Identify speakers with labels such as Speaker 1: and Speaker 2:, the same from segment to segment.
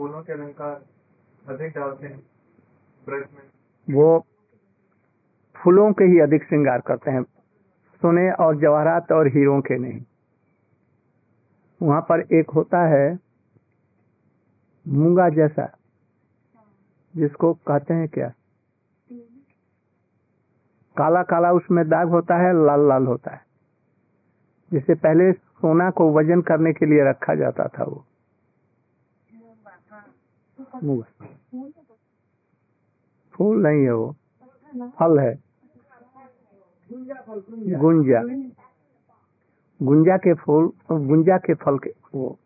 Speaker 1: फूलों के अलंकार अधिक डालते हैं, ब्रश में।
Speaker 2: वो फूलों के ही अधिक श्रृंगार करते हैं, सोने और जवाहरात और हीरों के नहीं। वहाँ पर एक होता है मूँगा जैसा, जिसको कहते हैं क्या? काला काला उसमें दाग होता है, लाल लाल होता है, जिसे पहले सोना को वज़न करने के लिए रखा जाता था वो। फूल नहीं है वो। फल है। गुंजा। गुंजा के फूल, गुंजा के फल के वो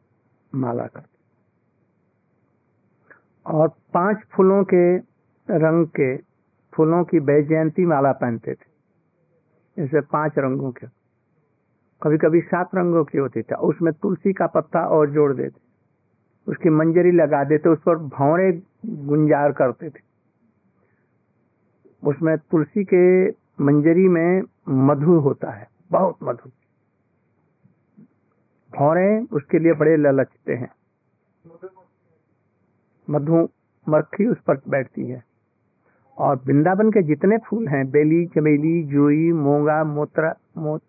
Speaker 2: माला करते और पाँच फूलों के रंग के, फूलों की बैजयंती माला पहनते थे। जैसे पाँच रंगों के। कभी कभी सात रंगों की होती थी। उसमें तुलसी का पत्ता और जोड़ देते। उसकी मंजरी लगा देते, उस पर भौरे गुंजार करते थे। उसमें तुलसी के मंजरी में मधु होता है, बहुत मधु। भौरे उसके लिए बड़े ललचते हैं। मधु मक्खी उस पर बैठती है। और वृंदावन के जितने फूल हैं, बेली, चमेली, जोई, मोंगा, मोत्रा, मोत,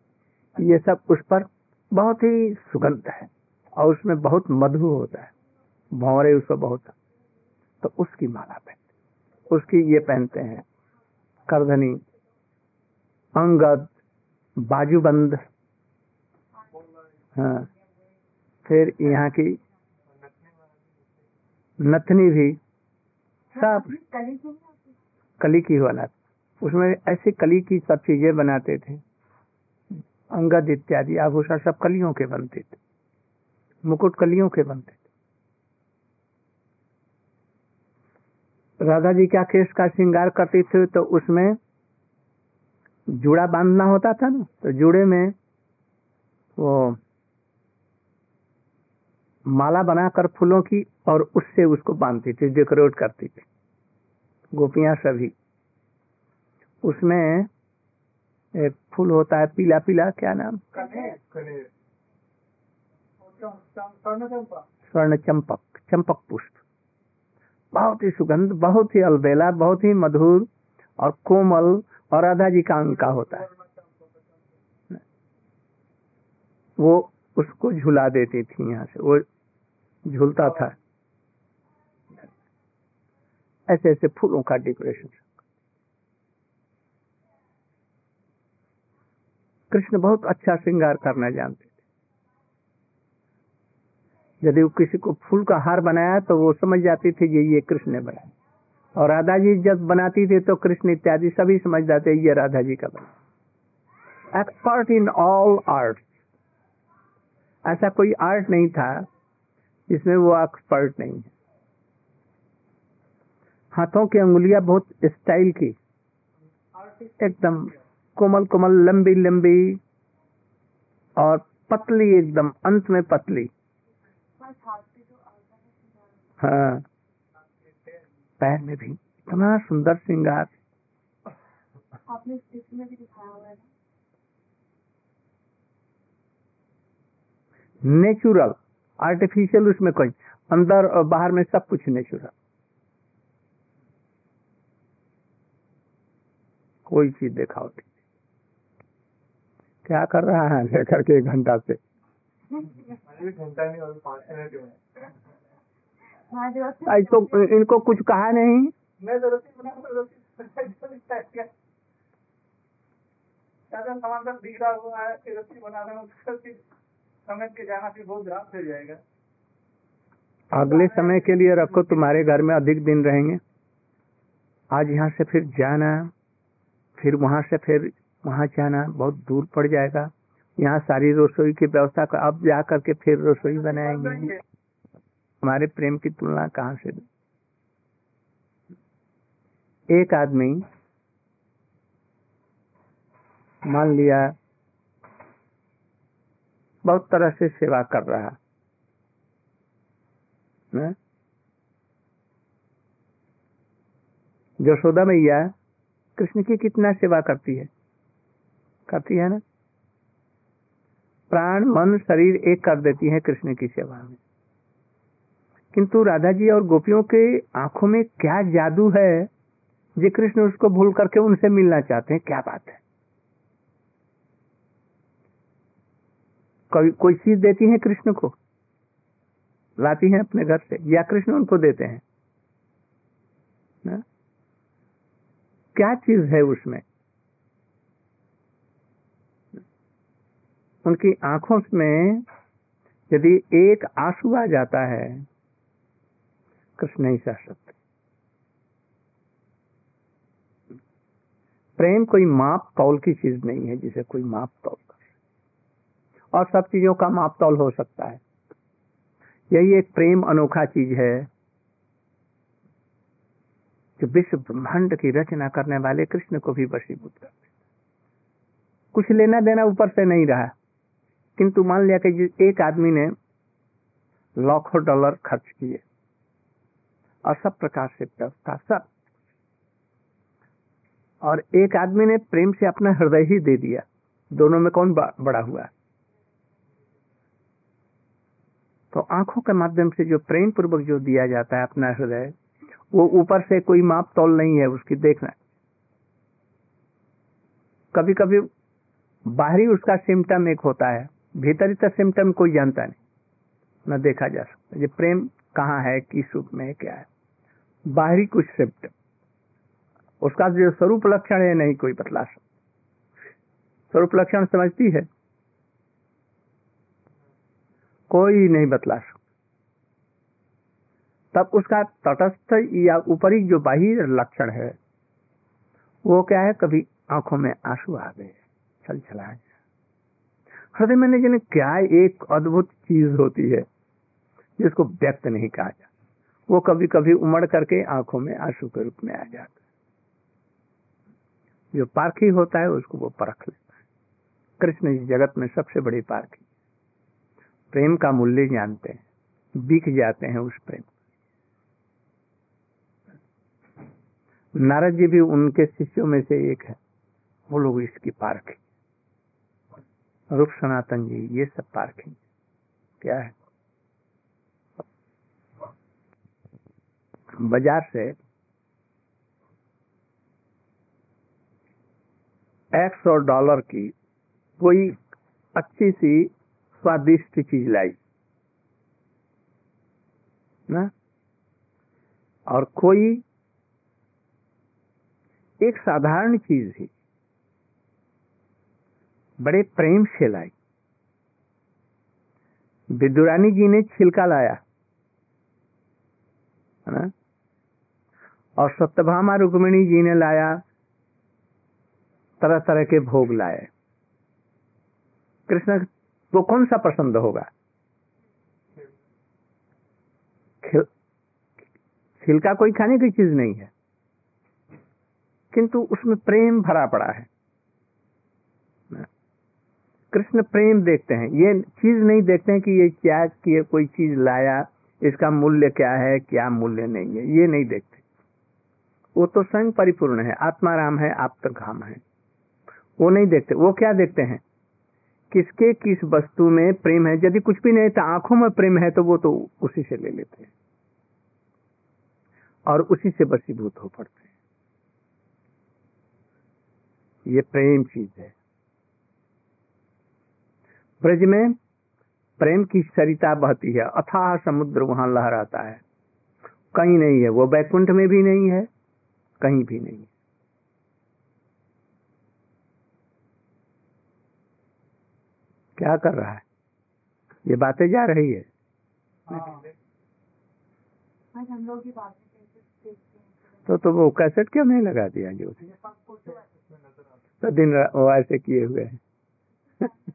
Speaker 2: ये सब उस पर बहुत ही सुगंध है और उसमें बहुत मधु होता है। भौरे उसको बहुत। तो उसकी माला पहनते उसकी ये पहनते हैं, करधनी, अंगद, बाजूबंद। हाँ। फिर यहाँ की नथनी भी। सब कली की वाला उसमें ऐसे कली की सब चीज़ें बनाते थे। अंगद इत्यादि, आभूषण सब कलियों के बनते थे। मुकुट कलियों के बनते थे। राधा जी क्या केस का श्रृंगार करती थी तो उसमें जूड़ा बांधना होता था ना तो जूड़े में वो माला बनाकर फूलों की और उससे उसको बांधती थी डेकोरेट करती थी। गोपियाँ सभी। उसमें एक फूल होता है पीला पीला क्या नाम? स्वर्ण चंपक चंपक पुष्प। बहुत ही सुगंध, बहुत ही अलबेला, बहुत ही मधुर और कोमल और राधा जी का अंग का होता है। वो उसको झुला देती थी यहाँ से, वो झूलता था। ऐसे ऐसे फूलों का डेकोरेशन कृष्ण बहुत अच्छा श्रृंगार करना जानते यदि वो किसी को फूल का हार बनाया तो वो समझ जाती थी ये ये कृष्ण ने बनाया। और राधा जी जब बनाती थी तो कृष्ण इत्यादि सभी समझ जाते ये राधा जी का बना। एक्सपर्ट इन ऑल आर्ट ऐसा कोई आर्ट नहीं था जिसमें वो एक्सपर्ट नहीं है। हाथों की अंगुलियाँ बहुत स्टाइल की। एकदम कोमल कोमल लंबी लंबी और पतली, एकदम अंत में पतली। हाँ। पैर में भी इतना सुंदर श्रृंगार।
Speaker 3: आपने में भी दिखाया हुआ है।
Speaker 2: नेचुरल आर्टिफिशियल उसमें कोई अंदर और बाहर में सब कुछ नेचुरल कोई चीज़ दिखावटी क्या कर रहा है लेकर के एक घंटा से?
Speaker 1: घंटा नहीं पाँच मिनट है
Speaker 2: इसको इनको कुछ कहा नहीं।
Speaker 1: मैं तो बिगड़ा हुआ है फिर बना रहा समझ के जाना फिर बहुत रात हो जाएगा।
Speaker 2: अगले समय के लिए रखो तुम्हारे घर में अधिक दिन रहेंगे। आज यहाँ से फिर जाना फिर वहाँ से फिर वहाँ जाना बहुत दूर पड़ जाएगा। यहाँ सारी रसोई की व्यवस्था कर, अब जा करके फिर रसोई बनाएँगे। हमारे प्रेम की तुलना कहाँ से? एक आदमी, मान लिया, बहुत तरह से सेवा कर रहा। है? यशोदा मैया, कृष्ण की कितना सेवा करती है? करती है ना? प्राण, मन, शरीर एक कर देती है कृष्ण की सेवा में। किंतु राधा जी और गोपियों के आँखों में क्या जादू है जे कृष्ण उसको भूल करके उनसे मिलना चाहते हैं? क्या बात है? कोई कोई चीज़ देती है कृष्ण को? लाती हैं अपने घर से? या कृष्ण उनको देते हैं? ना? क्या चीज़ है उसमें? उनकी आँखों में यदि एक आँसू आ जाता है, कृष्ण नहीं सह सकते। प्रेम कोई माप तौल की चीज़ नहीं है जिसे कोई माप तौल कर और सब चीज़ों का माप तौल हो सकता है। यही एक प्रेम अनोखा चीज़ है, जो विश्व ब्रह्मांड की रचना करने वाले कृष्ण को भी वशीभूत कर कुछ लेना देना ऊपर से नहीं रहा। किंतु मान लिया कि एक आदमी ने लाखों डॉलर खर्च किए। और सब प्रकार से व्यवस्था। सब और एक आदमी ने प्रेम से अपना हृदय ही दे दिया। दोनों में कौन बड़ा हुआ? तो आँखों के माध्यम से जो प्रेम पूर्वक जो दिया जाता है अपना हृदय, वो ऊपर से कोई माप तौल नहीं है उसकी देखना। कभी कभी बाहरी उसका सिम्टम एक होता है। भीतरी तो सिम्टम कोई जानता नहीं। न देखा जा सकता। ये प्रेम कहाँ है, किस रूप में क्या है? बाहरी कुछ सिम्टम उसका जो स्वरूप लक्षण है, नहीं कोई बतला सकता। स्वरूप लक्षण समझती है? कोई नहीं बतला सकता। तब उसका तटस्थ या ऊपरी जो बाह्य लक्षण है, वो क्या है? कभी आँखों में आँसू आ गए छल छला हृदय में जाने क्या एक अद्भुत चीज़ होती है जिसको व्यक्त नहीं कहा जाता? वो कभी कभी उमड़ करके आँखों में आँसू के रूप में आ जाता है। जो पारखी होता है, उसको वो परख लेता है। कृष्ण जी जगत में सबसे बड़ी पारखी प्रेम का मूल्य जानते हैं बिक जाते हैं उस प्रेम नारद जी भी उनके शिष्यों में से एक है, वो लोग इसकी पारखी। रूप सनातन जी, ये सब पारखी क्या है? बाज़ार से एक सौ डॉलर की कोई अच्छी सी स्वादिष्ट चीज़ लाई। ना? और कोई एक साधारण चीज़ ही बड़े प्रेम से लाई विदुरानी जी ने छिलका लाया ना? और सत्यभामा रुक्मिणी जी ने लाया तरह तरह के भोग लाए। कृष्ण को कौन सा पसंद होगा छिलका कोई खाने की चीज़ नहीं है, किंतु उसमें प्रेम भरा पड़ा है। कृष्ण प्रेम देखते हैं। ये चीज़ नहीं देखते हैं कि ये क्या, कि ये कोई चीज़ लाया, इसका मूल्य क्या है, क्या मूल्य नहीं है। ये नहीं देखते। वो तो स्वयं परिपूर्ण है। आत्मा राम है, आप तो घाम है। वो नहीं देखते। वो क्या देखते हैं? किसके किस वस्तु में प्रेम है? यदि कुछ भी नहीं तो आँखों में प्रेम है तो वो तो उसी से ले लेते हैं। और उसी से बसीभूत हो पड़ते हैं। ये प्रेम चीज़ है। ब्रज में प्रेम की सरिता बहती है अथाह समुद्र वहाँ लहराता है। कहीं नहीं है वो बैकुंठ में भी नहीं है कहीं भी नहीं है। क्या कर रहा है? ये बातें जा रही है?
Speaker 3: हैं।
Speaker 2: तो तो वो कैसेट क्यों नहीं लगा दिया जो? तो दिन वो ऐसे किए हुए हैं।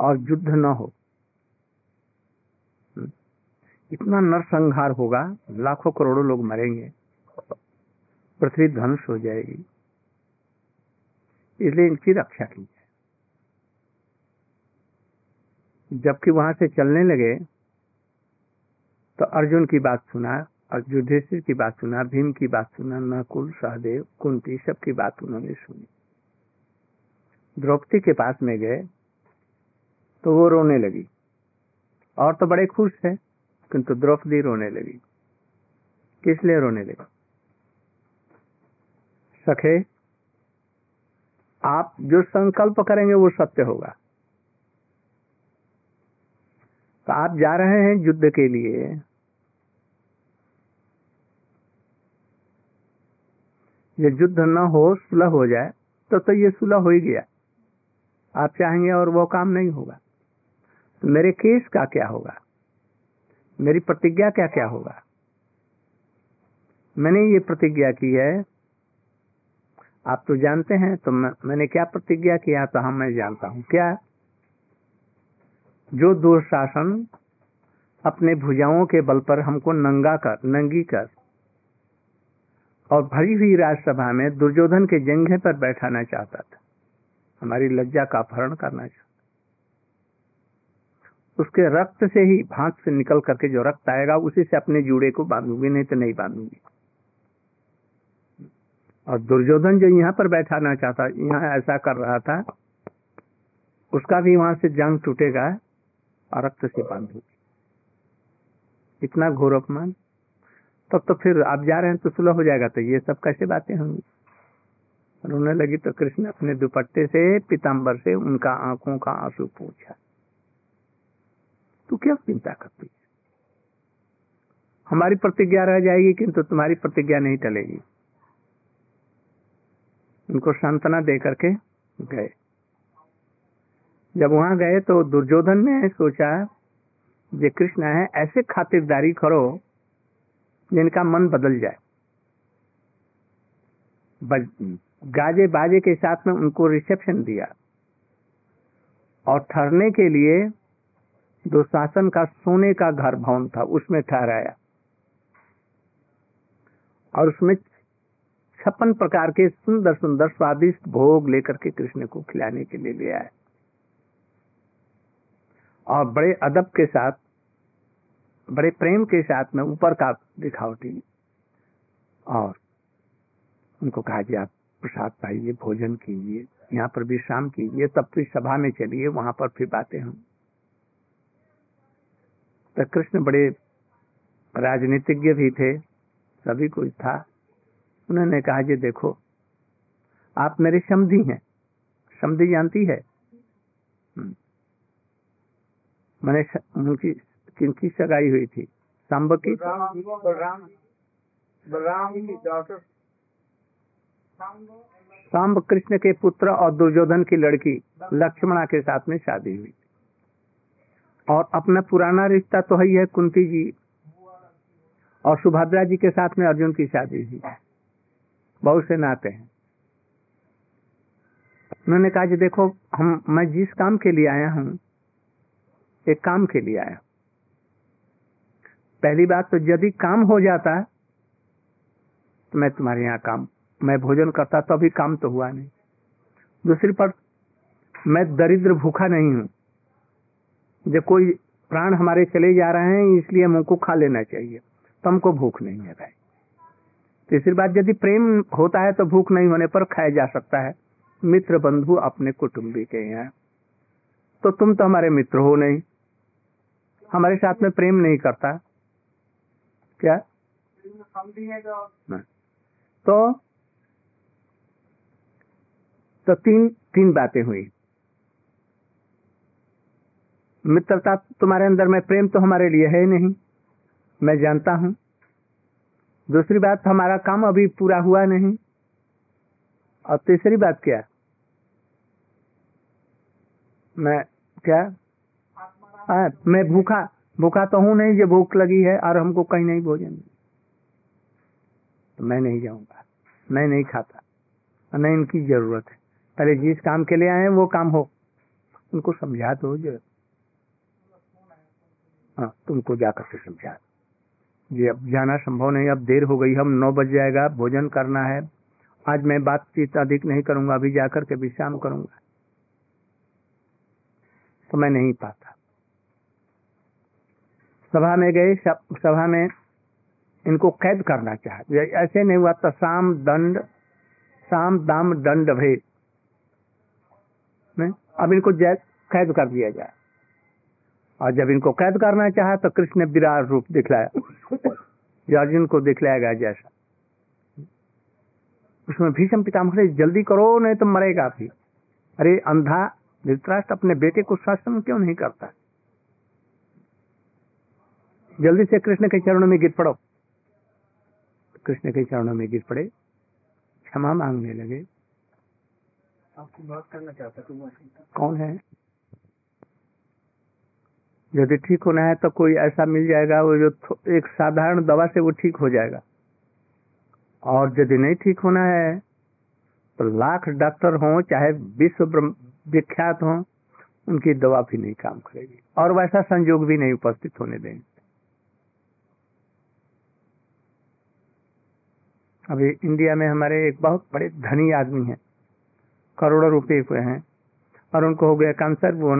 Speaker 2: और युद्ध न हो। इतना नरसंहार होगा, लाखों करोड़ों लोग मरेंगे, पृथ्वी ध्वंस हो जाएगी। इसलिए इनकी रक्षा की जाए जबकि वहाँ से चलने लगे तो अर्जुन की बात सुना, और युधिष्ठिर की बात सुना, भीम की बात सुना, नकुल, सहदेव, कुंती, सबकी बात उन्होंने सुनी। द्रौपदी के पास में गए तो वो रोने लगी। और तो बड़े खुश थे किंतु द्रौपदी रोने लगी। किस लिए रोने लगी? सखे, आप जो संकल्प करेंगे वो सत्य होगा। तो आप जा रहे हैं युद्ध के लिए। ये युद्ध न हो, सुलह हो जाए तो तो ये सुलह हो ही गया। आप चाहेंगे और वो काम नहीं होगा। तो मेरे केस का क्या होगा? मेरी प्रतिज्ञा क्या क्या होगा? मैंने ये प्रतिज्ञा की है। आप तो जानते हैं तो मैं, मैंने क्या प्रतिज्ञा किया तो हम मैं जानता हूँ। क्या? जो दुशासन अपने भुजाओं के बल पर हमको नंगा कर नंगी कर और भरी हुई राज्यसभा में दुर्योधन के जंघे पर बैठाना चाहता था। हमारी लज्जा का अपहरण करना चाहता उसके रक्त से ही भाग से निकल करके जो रक्त आएगा, उसी से अपने जूड़े को बांधूँगी, नहीं तो नहीं बांधूँगी। और दुर्योधन जो यहाँ पर बैठाना चाहता, यहाँ ऐसा कर रहा था, उसका भी वहाँ से जंग टूटेगा और रक्त से बांधूँगी। इतना घोर अपमान। तब तो फिर आप जा रहे हैं तो सुलह हो जाएगा तो ये सब कैसे बातें होंगी? रोने लगी तो कृष्ण अपने दुपट्टे से पीताम्बर से उनका आँखों का आँसू पूछा। तू क्या चिंता करती है? हमारी प्रतिज्ञा रह जाएगी, किंतु तुम्हारी प्रतिज्ञा नहीं टलेगी। उनको सांत्वना दे करके गए। जब वहाँ गए तो दुर्योधन ने सोचा, ये कृष्ण है, ऐसे खातिरदारी करो जिनका मन बदल जाए। गाजे बाजे के साथ में उनको रिसेप्शन दिया। और ठहरने के लिए दुशासन का सोने का घर भवन था, उसमें ठहराया। और उसमें छप्पन प्रकार के सुंदर सुंदर, स्वादिष्ट भोग लेकर के कृष्ण को खिलाने के लिए ले आए। और बड़े अदब के साथ, बड़े प्रेम के साथ में ऊपर का दिखावटी और उनको कहा जी आप प्रसाद पाइए, भोजन कीजिए, यहाँ पर विश्राम कीजिए, तब फिर सभा में चलिए, वहाँ पर फिर बातें हम तो कृष्ण बड़े राजनीतिज्ञ भी थे, सभी कुछ था। उन्होंने कहा, जी देखो, आप मेरे समधी हैं समधी जानती है। मैंने उनकी, किनकी सगाई हुई थी? सांब की? सांब कृष्ण के पुत्र और दुर्योधन की लड़की लक्ष्मणा के साथ में शादी हुई। और अपना पुराना रिश्ता तो ही है कुंती जी और सुभद्रा जी के साथ में अर्जुन की शादी हुई। बहुत से नाते हैं। उन्होंने कहा कि देखो, हम, मैं जिस काम के लिए आया हूँ, एक काम के लिए आया पहली बात तो यदि काम हो जाता तो मैं तुम्हारे यहाँ काम, मैं भोजन करता तो अभी काम तो हुआ नहीं। दूसरी पर मैं दरिद्र भूखा नहीं हूँ। जब कोई प्राण हमारे चले जा रहे हैं, इसलिए हमको खा लेना चाहिए। तो हमको भूख नहीं है भाई। तीसरी बात, यदि प्रेम होता है तो भूख नहीं होने पर खाया जा सकता है। मित्र बंधु अपने कुटुंबी के यहाँ तो तुम तो हमारे मित्र हो नहीं। हमारे साथ में प्रेम नहीं करता। क्या?
Speaker 1: है
Speaker 2: तो तो तीन तीन बातें हुई। मित्रता तुम्हारे अंदर में प्रेम तो हमारे लिए है नहीं। मैं जानता हूँ। दूसरी बात हमारा काम अभी पूरा हुआ नहीं। और तीसरी बात क्या? मैं क्या? आ, मैं भूखा भूखा तो हूँ नहीं जो भूख लगी है और हमको कहीं नहीं भोजन। तो मैं नहीं जाऊँगा मैं नहीं खाता और नहीं इनकी ज़रूरत है। पहले जिस काम के लिए आए वो काम हो। उनको समझा दो जो हाँ तुमको जाकर के समझा। जी अब जाना संभव नहीं, अब देर हो गई, हम नौ बज जाएगा, भोजन करना है। आज मैं बातचीत अधिक नहीं करूँगा, अभी जाकर के विश्राम करूँगा। मैं नहीं पाता। सभा में गए सभा में इनको कैद करना चाहा। ये ऐसे नहीं हुआ तो साम दंड, साम दाम दंड भेद। अब इनको कैद कर दिया जाए। और जब इनको कैद करना चाहा तो कृष्ण ने विराट रूप दिखलाया। अर्जुन को दिखलाया गया जैसा। उसमें भीषम पितामह ने जल्दी करो नहीं तो मरेगा भी। अरे अंधा धृतराष्ट्र अपने बेटे को शासन क्यों नहीं करता? जल्दी से कृष्ण के चरणों में गिर पड़ो। कृष्ण के चरणों में गिर पड़े क्षमा मांगने लगे।
Speaker 1: आपकी बात करना चाहता तुम
Speaker 2: कौन है? यदि ठीक होना है तो कोई ऐसा मिल जाएगा, वो जो एक साधारण दवा से वो ठीक हो जाएगा। और यदि नहीं ठीक होना है तो लाख डॉक्टर हों, चाहे विश्व विख्यात हों, उनकी दवा भी नहीं काम करेगी। और वैसा संयोग भी नहीं उपस्थित होने देंगे। अभी इंडिया में हमारे एक बहुत बड़े धनी आदमी हैं, करोड़ों रुपए हुए हैं, और उनको हो गया कैंसर, वो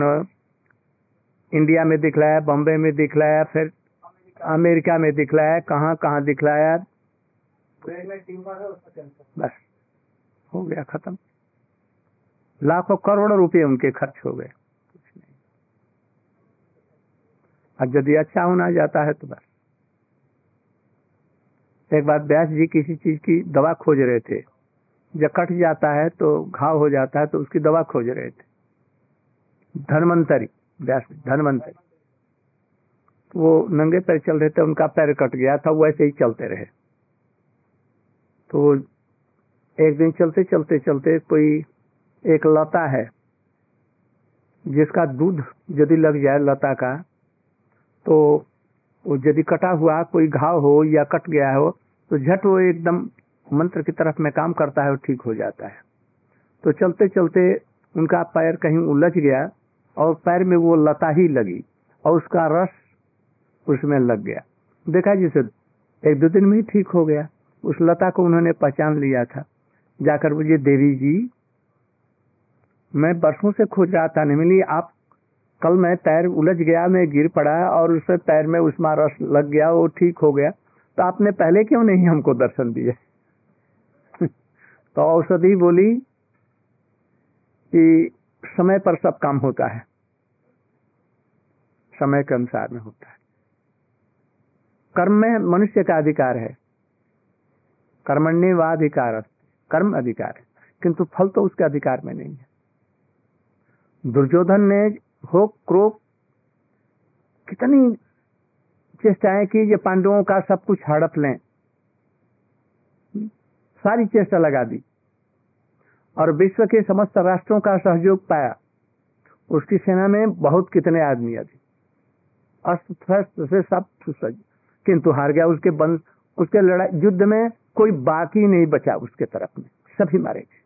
Speaker 2: इंडिया में दिखलाया बॉम्बे में दिखलाया फिर अमेरिका में दिखलाया कहाँ कहाँ दिखलाया बस, हो गया खत्म। लाखों करोड़ों रुपए उनके खर्च हो गए। कुछ नहीं। यदि अच्छा होना जाता है तो बस। एक बार व्यास जी किसी चीज़ की दवा खोज रहे थे। जब कट जाता है तो घाव हो जाता है तो उसकी दवा खोज रहे थे। धनवंतरी। व्यास धनवंतरी वो नंगे पैर चल रहे थे, उनका पैर कट गया था वैसे ही चलते रहे। तो एक दिन चलते चलते चलते कोई एक लता है, जिसका दूध यदि लग जाए लता का तो वो यदि कटा हुआ कोई घाव हो या कट गया हो तो झट वो एकदम मंत्र की तरफ़ में काम करता है और ठीक हो जाता है। तो चलते चलते उनका पैर कहीं उलझ गया और पैर में वो लता ही लगी और उसका रस उसमें लग गया। देखा जिसे एक दो दिन में ही ठीक हो गया। उस लता को उन्होंने पहचान लिया था। जाकर बोलिए देवी जी, मैं बरसों से खोज रहा था, नहीं मिली। आप, कल मैं पैर उलझ गया, मैं गिर पड़ा और उससे पैर में उसमें रस लग गया, वो ठीक हो गया। तो आपने पहले क्यों नहीं हमको दर्शन दिए? तो औषधि बोली कि समय पर सब काम होता है। समय के अनुसार में होता है। कर्म में मनुष्य का अधिकार है। कर्मण्य व अधिकार कर्म अधिकार है। किंतु फल तो उसके अधिकार में नहीं है। दुर्योधन ने हो क्रोध कितनी चेष्टाएँ की ये पांडवों का सब कुछ हड़प लें। सारी चेष्टा लगा दी। और विश्व के समस्त राष्ट्रों का सहयोग पाया। उसकी सेना में बहुत कितने आदमी अभी अस्त्र शस्त्र से सब सुसज्ज। किंतु हार गया उसके बंद, उसके लड़ाई, युद्ध में कोई बाकी नहीं बचा उसके तरफ़ में। सभी मारे गए।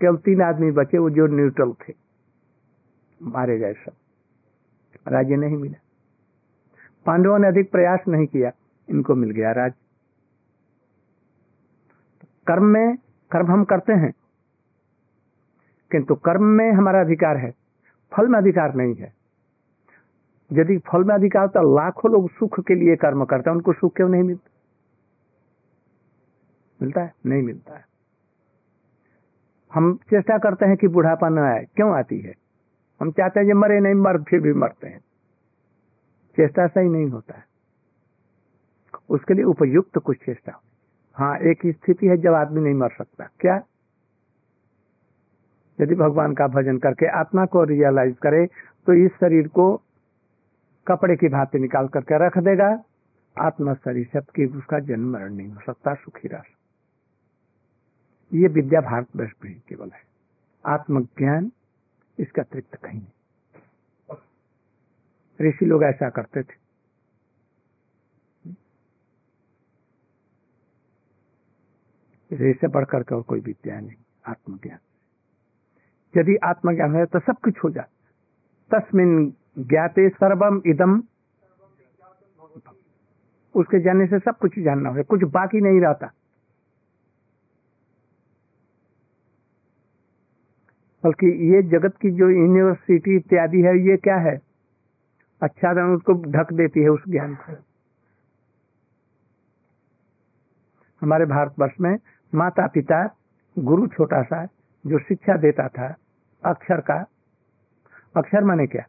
Speaker 2: केवल तीन आदमी बचे वो जो न्यूट्रल थे। मारे गए सब। राज्य नहीं मिला। पांडवों ने अधिक प्रयास नहीं किया। इनको मिल गया राज्य। कर्म में, कर्म हम करते हैं। किंतु कर्म में हमारा अधिकार है, फल में अधिकार नहीं है। यदि फल में अधिकार तो लाखों लोग सुख के लिए कर्म करते उनको सुख क्यों नहीं मिलता? मिलता है? नहीं मिलता है। हम चेष्टा करते हैं कि बुढ़ापा न आए, क्यों आती है? हम चाहते हैं कि मरे, नहीं मर, फिर भी मरते हैं। चेष्टा सही नहीं होता है। उसके लिए उपयुक्त कुछ चेष्टा हाँ एक स्थिति है, जब आदमी नहीं मर सकता। क्या? यदि भगवान का भजन करके आत्मा को रियलाइज़ करे तो इस शरीर को कपड़े की भांति निकाल करके रख देगा। आत्मा शरीर शब्द की उसका जन्म, मरण नहीं हो सकता, सुखी रह ये विद्या भारत वर्ष में केवल है। आत्मज्ञान इसका अतिरिक्त कहीं नहीं। ऋषि लोग ऐसा करते थे। इससे बढ़कर के और कोई विद्या नहीं, आत्मज्ञान। यदि आत्मज्ञान है तो सब कुछ हो जाए तस्मिन ज्ञाते सर्वम इदम। उसके जानने से सब कुछ जानना होगा, कुछ बाकी नहीं रहता। बल्कि ये जगत की जो यूनिवर्सिटी इत्यादि है, ये क्या है? अच्छा रंग उसको ढक देती है उस ज्ञान को। हमारे भारतवर्ष में माता पिता गुरु छोटा सा जो शिक्षा देता था, अक्षर का। अक्षर माने क्या?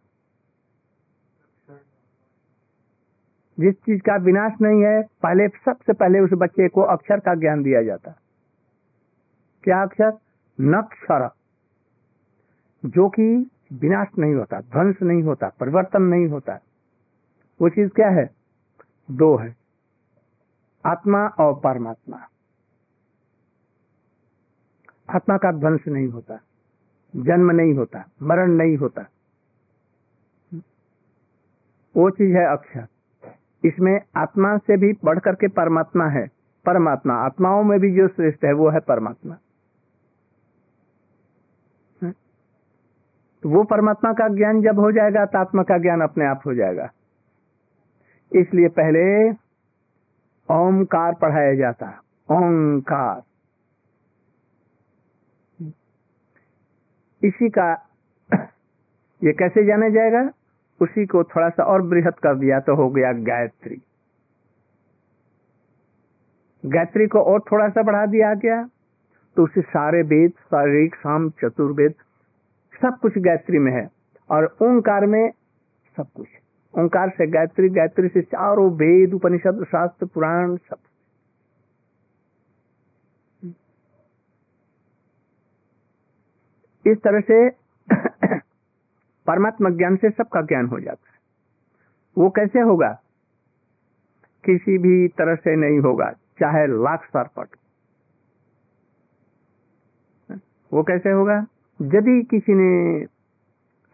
Speaker 2: जिस चीज़ का विनाश नहीं है, पहले, सबसे पहले उस बच्चे को अक्षर का ज्ञान दिया जाता। क्या अक्षर? नक्षर। जो कि विनाश नहीं होता, ध्वंस नहीं होता, परिवर्तन नहीं होता। वो चीज़ क्या है? दो है। आत्मा और परमात्मा। आत्मा का ध्वंस नहीं होता, जन्म नहीं होता, मरण नहीं होता। वो चीज़ है अक्षर। इसमें आत्मा से भी बढ़ करके परमात्मा है, परमात्मा। आत्माओं में भी जो श्रेष्ठ है, वो है परमात्मा। तो वो परमात्मा का ज्ञान जब हो जाएगा तो आत्मा का ज्ञान अपने आप हो जाएगा। इसलिए पहले ओंकार पढ़ाया जाता है ओंकार। इसी का ये कैसे जाना जाएगा? उसी को थोड़ा सा और बृहत कर दिया तो हो गया गायत्री। गायत्री को और थोड़ा सा बढ़ा दिया गया तो उसे सारे वेद शारीरिक शाम चतुर्वेद, सब कुछ गायत्री में है। और ओंकार में सब कुछ। ओंकार से गायत्री गायत्री से चारों वेद, उपनिषद, शास्त्र, पुराण, सब इस तरह से परमात्मा ज्ञान से सबका ज्ञान हो जाता है। वो कैसे होगा? किसी भी तरह से नहीं होगा, चाहे लाख सरपट वो कैसे होगा? यदि किसी ने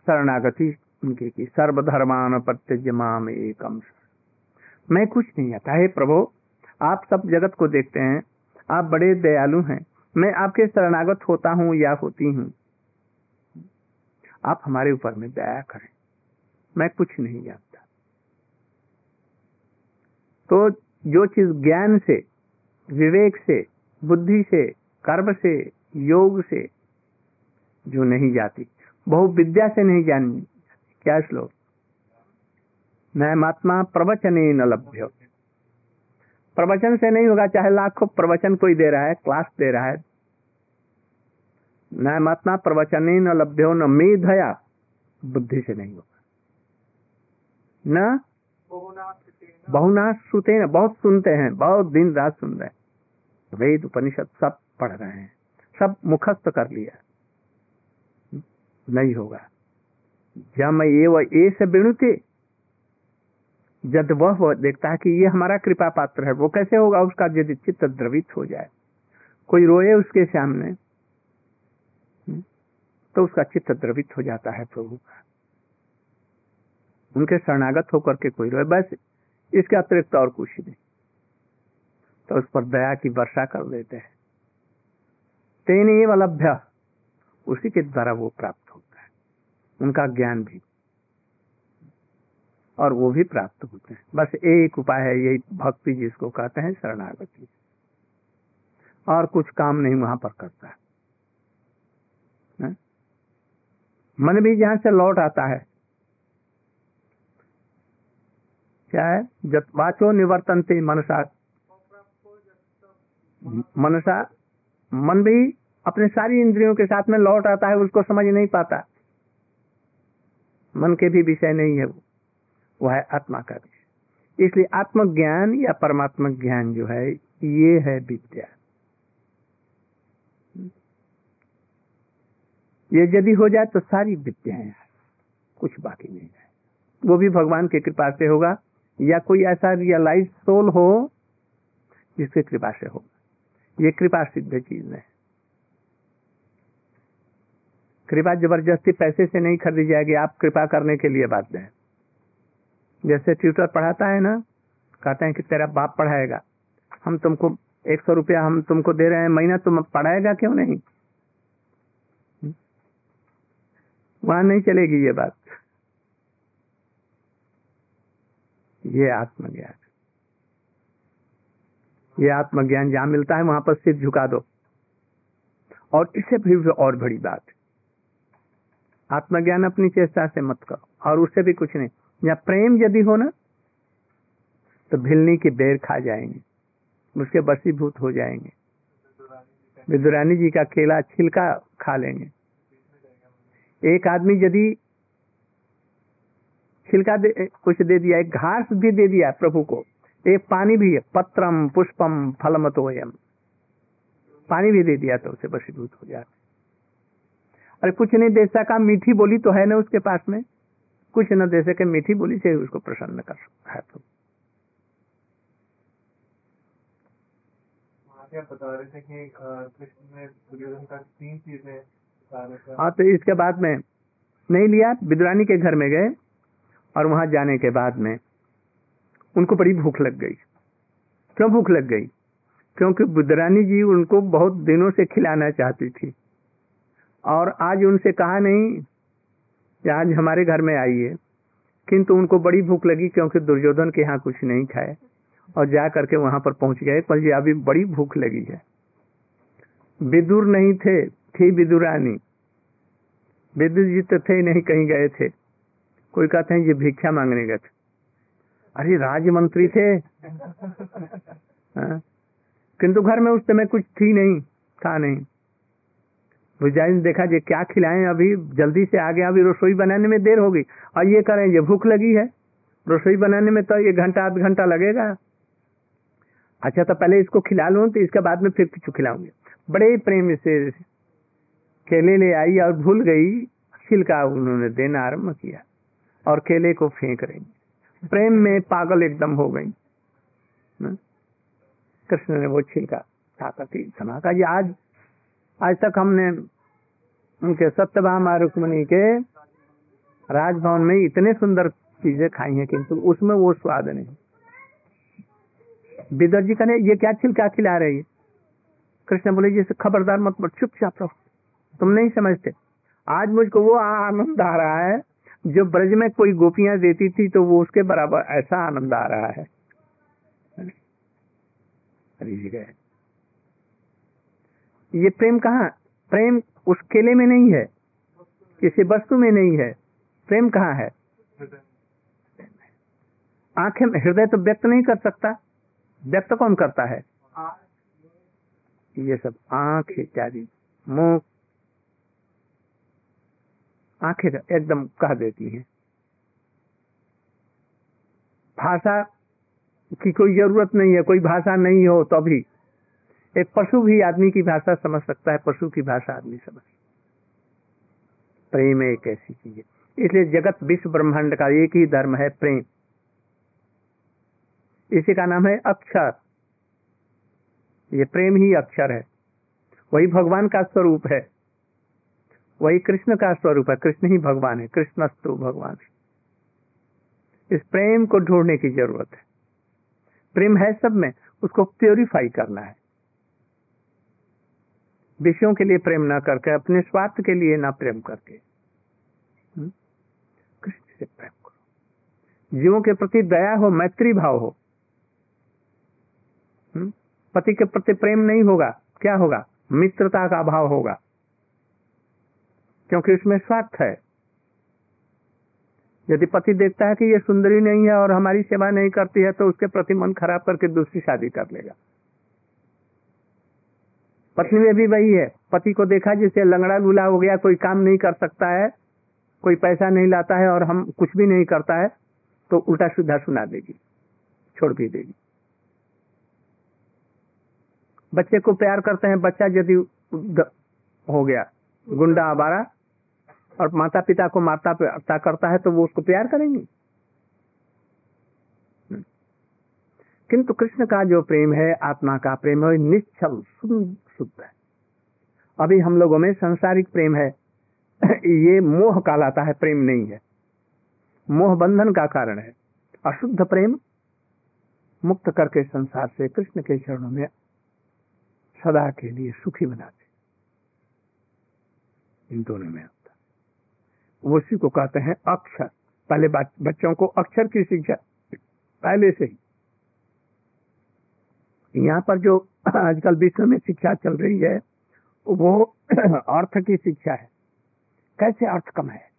Speaker 2: शरणागति उनके की, सर्वधर्मान प्रत्यज माम एकम। मैं कुछ नहीं आता। है प्रभु, आप सब जगत को देखते हैं। आप बड़े दयालु हैं। मैं आपके शरणागत होता हूँ या होती हूँ। आप हमारे ऊपर में दया करें। मैं कुछ नहीं जानता। तो जो चीज़ ज्ञान से, विवेक से, बुद्धि से, कर्म से, योग से, जो नहीं जाती बहु विद्या से नहीं जानी क्या श्लोक? मैं महात्मा प्रवचन ही न लभ्य। प्रवचन से नहीं होगा, चाहे लाखों प्रवचन कोई दे रहा है, क्लास दे रहा है न महात्मा प्रवचन न लभ्यो न मेधया। बुद्धि से नहीं होगा। न बहुना सुते न, बहुत सुनते हैं, बहुत दिन रात सुन रहे हैं। वेद उपनिषद सब पढ़ रहे हैं, सब मुखस्त कर लिया। नहीं होगा। जम एव ए से बिणुते जब वह देखता है कि ये हमारा कृपा पात्र है, वो कैसे होगा? उसका यदि चित्त द्रवित हो जाए, कोई रोए उसके सामने तो उसका चित्त द्रवित हो जाता है प्रभु। का उनके शरणागत होकर के कोई रोए, बस इसके अतिरिक्त और कुछ नहीं। तो उस पर दया की वर्षा कर देते हैं। तेन ये लभ्य उसी के द्वारा वो प्राप्त होता है। उनका ज्ञान भी। और वो भी प्राप्त होते हैं। बस एक उपाय है, यही भक्ति जिसको कहते हैं, शरणागति। और कुछ काम नहीं वहाँ पर करता है। मन भी जहाँ से लौट आता है। क्या है? जब वाचो निवर्तनते मनसा। मनसा, मन भी अपने सारी इंद्रियों के साथ में लौट आता है, उसको समझ नहीं पाता। मन के भी विषय नहीं है वो। वो है आत्मा का विषय। इसलिए आत्मज्ञान या परमात्मा ज्ञान जो है, ये है विद्या। ये यदि हो जाए तो सारी विद्याएँ कुछ बाकी नहीं है। वो भी भगवान की कृपा से होगा, या कोई ऐसा रियलाइज़ सोल हो, जिसके कृपा से होगा। ये कृपा सिद्ध चीज़ है। कृपा ज़बरदस्ती पैसे से नहीं खरीदी जाएगी, आप कृपा करने के लिए बात है। जैसे ट्यूटर पढ़ाता है ना, कहते हैं कि तेरा बाप पढ़ाएगा। हम तुमको एक सौ रुपया हम तुमको दे रहे हैं, महीना तुम पढ़ाएगा क्यों नहीं? वहाँ नहीं चलेगी ये बात। ये आत्मज्ञान। ये आत्मज्ञान जहाँ मिलता है वहाँ पर सिर झुका दो। और इससे भी और बड़ी बात। आत्मज्ञान अपनी चेष्टा से मत करो, और उससे भी कुछ नहीं। या प्रेम यदि हो ना तो भिलनी की बेर खा जाएँगे। उसके बसीभूत हो जाएँगे। विदुरानी जी का केला छिलका खा लेंगे। एक आदमी यदि छिलका दे, कुछ दे दिया एक घास भी दे दिया प्रभु को एक पानी भी है पत्रम पुष्पम फलमतोयम पानी भी दे दिया तो उसे बसीभूत हो जाते अरे कुछ नहीं दे सका मीठी बोली तो है ना उसके पास में? कुछ न दे सके मीठी बोली से उसको प्रसन्न कर सकता है तो
Speaker 1: बता रहे थे कि कृष्ण ने दुर्योधन का तीन चीज़ें रहे
Speaker 2: हाँ तो इसके बाद में नहीं लिया विद्रानी के घर में गए और वहाँ जाने के बाद में उनको बड़ी भूख लग गई। क्यों भूख लग गई? क्योंकि बुद्रानी जी उनको बहुत दिनों से खिलाना चाहती थी। और आज उनसे कहा नहीं कि आज हमारे घर में आइए, किंतु उनको बड़ी भूख लगी क्योंकि दुर्योधन के यहाँ कुछ नहीं खाए और जा करके वहाँ पर पहुँच गए। पर अभी बड़ी भूख लगी है। विदुर नहीं थे थी विदुरानी। विदुर जी तो थे नहीं, कहीं गए थे। कोई कहते हैं, ये भिक्षा मांगने गए थे। अरे, राजमंत्री थे। हाँ? किंतु घर में उस समय कुछ थी नहीं, था नहीं। भुजाई ने देखा जे क्या खिलाएँ, अभी जल्दी से आ गया, अभी रसोई बनाने में देर होगी और ये करें ये भूख लगी है। रसोई बनाने में तो एक घंटा, आध घंटा लगेगा। अच्छा तो पहले इसको खिला लूँ तो इसके बाद में फिर कुछ खिलाऊँगे। बड़े प्रेम से केले ले आई और भूल गई छिलका उन्होंने देना आरंभ किया और केले को फेंक रही। प्रेम में पागल एकदम हो गई। कृष्ण ने वो छिलका खा करके समा का आज आज तक हमने उनके सत्यभामा रुक्मणी के राजभवन में इतने सुंदर चीज़ें खाई हैं, किंतु उसमें वो स्वाद नहीं। बिदर जी कहने ये क्या छिलका खिला रही है? कृष्ण बोले जी खबरदार मत चुपचाप रहो। तुम नहीं समझते। आज मुझको वो आनंद आ रहा है, जो ब्रज में कोई गोपियाँ देती थी तो वो उसके बराबर ऐसा आनंद आ रहा है। ये प्रेम कहा? प्रेम उस केले में नहीं है, किसी वस्तु में नहीं है। प्रेम कहाँ है? आँखें हृदय तो व्यक्त नहीं कर सकता। व्यक्त कौन करता है? ये सब आँख इत्यादि मुँह आँखें एकदम कह देती हैं। भाषा की कोई ज़रूरत नहीं है, कोई भाषा नहीं हो तो भी। एक पशु भी आदमी की भाषा समझ सकता है, पशु की भाषा आदमी समझ। प्रेम एक ऐसी चीज़ है। इसलिए जगत विश्व ब्रह्मांड का एक ही धर्म है, प्रेम। इसी का नाम है अक्षर। ये प्रेम ही अक्षर है। वही भगवान का स्वरूप है। वही कृष्ण का स्वरूप है। कृष्ण ही भगवान है। कृष्णस्तु भगवान है। इस प्रेम को ढूँढने की ज़रूरत है। प्रेम है सब में, उसको प्योरीफाई करना है। विषयों के लिए प्रेम ना करके, अपने स्वार्थ के लिए ना प्रेम करके। हम्म? कृष्ण से प्रेम करो। जीवों के प्रति दया हो, मैत्री भाव हो। हम्म? पति के प्रति प्रेम नहीं होगा, क्या होगा? मित्रता का भाव होगा। क्योंकि उसमें स्वार्थ है। यदि पति देखता है कि ये सुंदरी नहीं है और हमारी सेवा नहीं करती है तो उसके प्रति मन खराब करके दूसरी शादी कर लेगा। पत्नी में भी वही है। पति को देखा जिसे लंगड़ा लूला हो गया, कोई काम नहीं कर सकता है, कोई पैसा नहीं लाता है और हम कुछ भी नहीं करता है तो उल्टा सीधा सुना देगी, छोड़ भी देगी। बच्चे को प्यार करते हैं। बच्चा यदि हो गया, गुंडा आवारा और माता पिता को माता पिता करता है तो वो उसको प्यार करेंगे? किंतु कृष्ण का जो प्रेम है, आत्मा का प्रेम है निश्चल शुद्ध है। अभी हम लोगों में संसारिक प्रेम है। ये मोह कहलाता है, प्रेम नहीं है। मोह बंधन का कारण है। अशुद्ध प्रेम मुक्त करके संसार से कृष्ण के चरणों में सदा के लिए सुखी बनाते इन दोनों में उसी को कहते हैं अक्षर। पहले बच्चों को अक्षर की शिक्षा, पहले से ही। यहाँ पर जो आजकल विश्व में शिक्षा चल रही है, वो अर्थ की शिक्षा है। कैसे अर्थ कम है?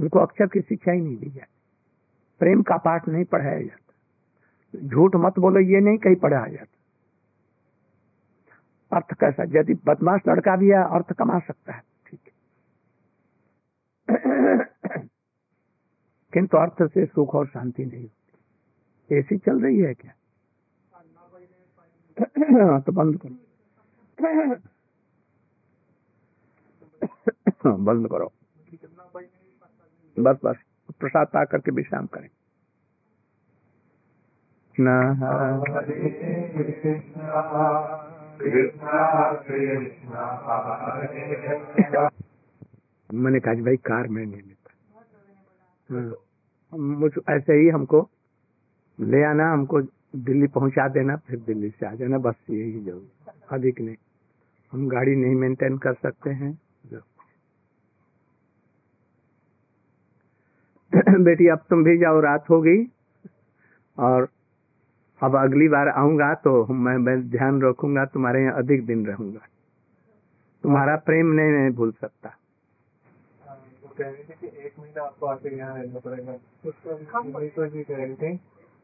Speaker 2: उनको अक्षर की शिक्षा ही नहीं दी जाती। प्रेम का पाठ नहीं पढ़ाया जाता। झूठ मत बोलो, ये नहीं कहीं पढ़ाया जाता। अर्थ कैसा? यदि बदमाश लड़का भी है, अर्थ कमा सकता है। किंतु अर्थ से सुख और शांति नहीं होती। ऐसी चल रही है क्या? हाँ, तो बंद करो। बंद करो। बस बस प्रसाद पा करके विश्राम करें। न मैंने कहा भाई कार में नहीं लेता हाँ, मुझ ऐसे ही हमको ले आना हमको दिल्ली पहुँचा देना फिर दिल्ली से आ जाना बस यही ज़रूर अधिक नहीं। हम गाड़ी नहीं मेंटेन कर सकते हैं बेटी अब तुम भी जाओ रात हो गई और अब अगली बार आऊँगा तो मैं मैं ध्यान रखूँगा तुम्हारे यहाँ अधिक दिन रहूँगा। तुम्हारा प्रेम नहीं, नहीं भूल सकता।
Speaker 4: कह रही थी कि एक महीना आपको आके यहाँ रहना पड़ेगा उसको वही तो जी कह रही थी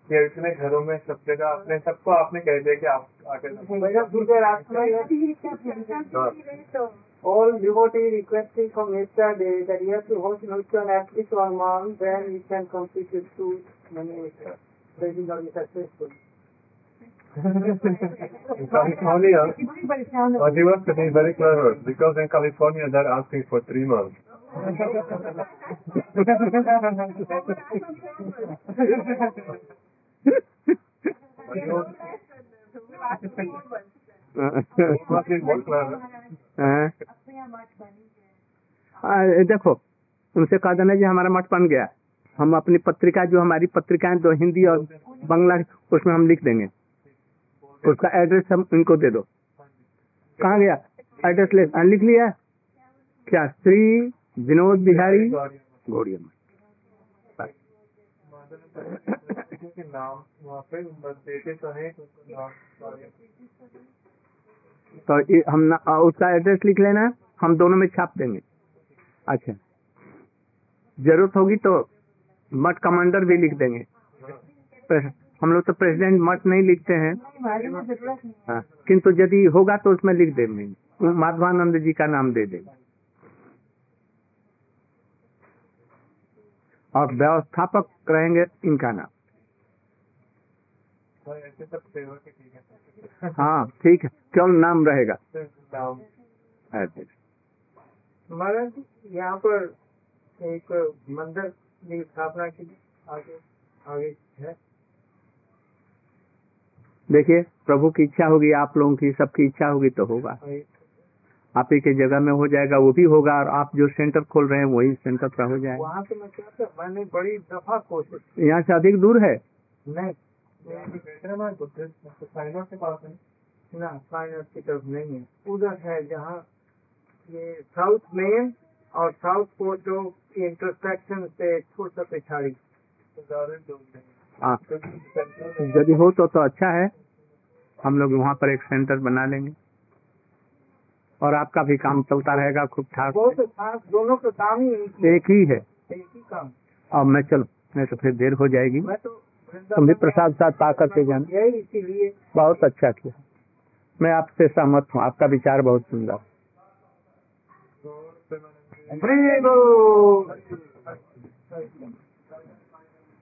Speaker 4: कि इतने घरों में सब जगह आपने सबको आपने कह दिया कि आप आके
Speaker 1: All devotee requesting from yesterday that you have to host Nutyan at least one month, then you can complete your two many Praising God is successful.
Speaker 4: in California, what he was very clever because in California they're asking for three months.
Speaker 2: देखो, उनसे कह देना जी, हमारा मठ बन गया। हम अपनी पत्रिका, जो हमारी पत्रिकाएँ, दो हिंदी और बांग्ला, उसमें हम लिख देंगे। उसका एड्रेस हम इनको दे दो। कहाँ गया? एड्रेस लिख लिया? क्या? श्री विनोद बिहारी घोड़िया
Speaker 4: तो है.
Speaker 2: तो ये हम ना, उसका एड्रेस लिख लेना हम दोनों में छाप देंगे। अच्छा। ज़रूरत होगी तो मठ कमांडर भी लिख देंगे। हम लोग तो प्रेसिडेंट मठ नहीं लिखते हैं। हाँ, किंतु यदि होगा तो उसमें लिख देंगे। माधवानंद जी का नाम दे देंगे। और व्यवस्थापक रहेंगे इनका नाम।
Speaker 4: हाँ, ठीक है।
Speaker 2: ठीक है। केवल नाम रहेगा?
Speaker 1: महाराज यहाँ पर एक मंदिर की स्थापना की आगे आगे है।
Speaker 2: देखिए प्रभु की इच्छा होगी आप लोगों की सबकी इच्छा होगी तो होगा। आप ही के जगह में हो जाएगा वो भी होगा और आप जो सेंटर खोल रहे हैं वही सेंटर का हो जाएगा।
Speaker 1: वहाँ से मैं क्या था मैंने बड़ी दफ़ा कोशिश
Speaker 2: यहाँ से अधिक दूर है?
Speaker 1: नहीं
Speaker 4: ना साइनर के पास है
Speaker 1: ना फाइनल की तरफ़ नहीं है। उधर है जहाँ ये साउथ मेन और साउथ को जो इंटरसेक्शन से छोटा पिछाड़ी।
Speaker 4: तो नहीं
Speaker 2: हाँ यदि हो तो तो अच्छा है। हम लोग वहाँ पर एक सेंटर बना लेंगे। और आपका भी काम चलता रहेगा खूब ठाक।
Speaker 1: दोनों का काम ही एक ही
Speaker 2: है।
Speaker 1: एक ही काम।
Speaker 2: अब मैं चलो नहीं तो फिर देर हो जाएगी।
Speaker 1: मैं तो
Speaker 2: तुम भी प्रसाद साथ पा करके जाना।
Speaker 1: इसीलिए।
Speaker 2: बहुत अच्छा किया। मैं आपसे सहमत हूँ आपका विचार बहुत सुंदर।
Speaker 1: Bravo!